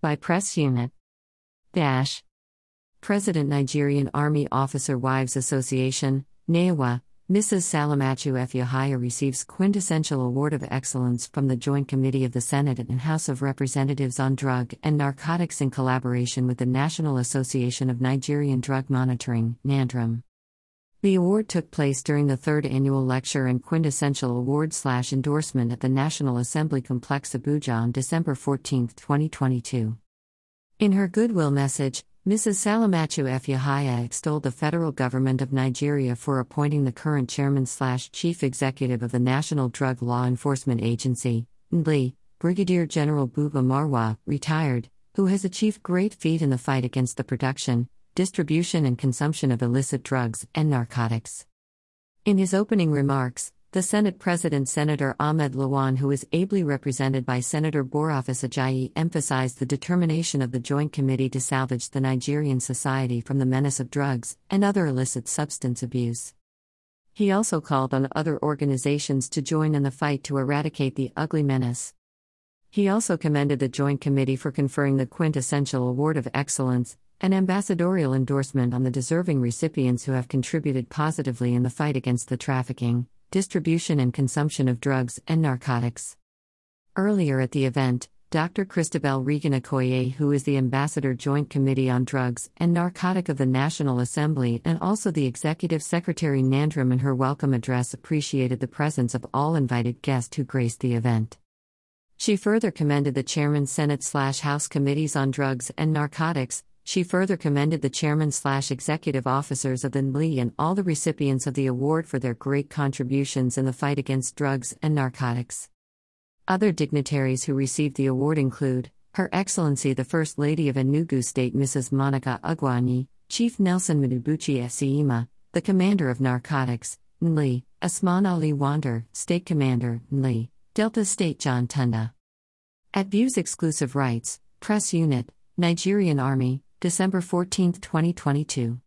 By Press Unit. Dash. President Nigerian Army Officer Wives Association, NAOA, Mrs. Salamatu F. Receives Quintessential Award of Excellence from the Joint Committee of the Senate and House of Representatives on Drug and Narcotics in collaboration with the National Association of Nigerian Drug Monitoring, NANDROM. The award took place during the third annual lecture and quintessential award slash endorsement at the National Assembly Complex Abuja on December 14, 2022. In her goodwill message, Mrs. Salamatu F. Yahaya extolled the federal government of Nigeria for appointing the current chairman slash chief executive of the National Drug Law Enforcement Agency, NDLEA, Brigadier General Buba Marwa, retired, who has achieved great feat in the fight against the production, distribution and consumption of illicit drugs and narcotics. In his opening remarks, the Senate President Senator Ahmed Lawan, who is ably represented by Senator Boniface Ajayi, emphasized the determination of the Joint Committee to salvage the Nigerian society from the menace of drugs and other illicit substance abuse. He also called on other organizations to join in the fight to eradicate the ugly menace. He also commended the Joint Committee for conferring the Quintessential Award of Excellence an ambassadorial endorsement on the deserving recipients who have contributed positively in the fight against the trafficking, distribution, and consumption of drugs and narcotics. Earlier at the event, Dr. Christabel Regan Okoye, who is the Ambassador Joint Committee on Drugs and Narcotic of the National Assembly and also the Executive Secretary Nandram, in her welcome address appreciated the presence of all invited guests who graced the event. She further commended the Chairman Senate slash House Committees on Drugs and Narcotics, she further commended the chairman slash executive officers of the NDLEA and all the recipients of the award for their great contributions in the fight against drugs and narcotics. Other dignitaries who received the award include Her Excellency the First Lady of Enugu State Mrs. Monica Ugwuanyi, Chief Nelson Madubuchi Esiima, the Commander of Narcotics, NDLEA, Asman Ali Wander, State Commander, NDLEA, Delta State John Tunda. At Views Exclusive Rights, Press Unit, Nigerian Army, December 14, 2022.